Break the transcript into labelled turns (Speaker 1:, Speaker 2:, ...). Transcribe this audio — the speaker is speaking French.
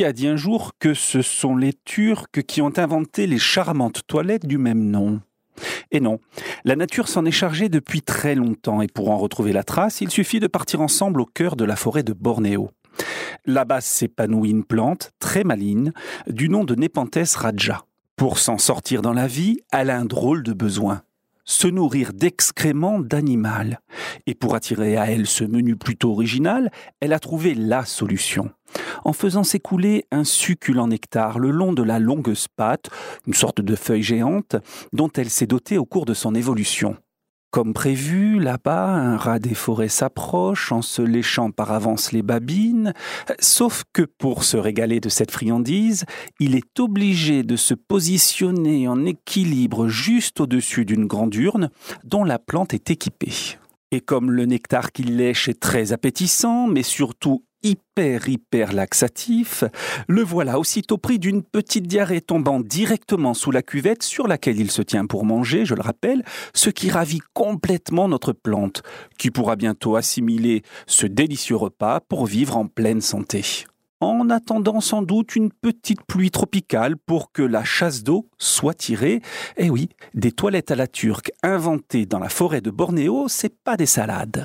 Speaker 1: A dit un jour que ce sont les Turcs qui ont inventé les charmantes toilettes du même nom? Et non, la nature s'en est chargée depuis très longtemps et pour en retrouver la trace, il suffit de partir ensemble au cœur de la forêt de Bornéo. Là-bas s'épanouit une plante très maligne du nom de Nepenthes raja. Pour s'en sortir dans la vie, elle a un drôle de besoin se nourrir d'excréments d'animal. Et pour attirer à elle ce menu plutôt original, elle a trouvé la solution. En faisant s'écouler un succulent nectar le long de la longue spate, une sorte de feuille géante, dont elle s'est dotée au cours de son évolution. Comme prévu, là-bas, un rat des forêts s'approche en se léchant par avance les babines, sauf que pour se régaler de cette friandise, il est obligé de se positionner en équilibre juste au-dessus d'une grande urne dont la plante est équipée. Et comme le nectar qu'il lèche est très appétissant, mais surtout hyper hyper laxatif, le voilà aussitôt pris d'une petite diarrhée tombant directement sous la cuvette sur laquelle il se tient pour manger, je le rappelle, ce qui ravit complètement notre plante, qui pourra bientôt assimiler ce délicieux repas pour vivre en pleine santé. En attendant sans doute une petite pluie tropicale pour que la chasse d'eau soit tirée. Eh oui, des toilettes à la turque inventées dans la forêt de Bornéo, c'est pas des salades.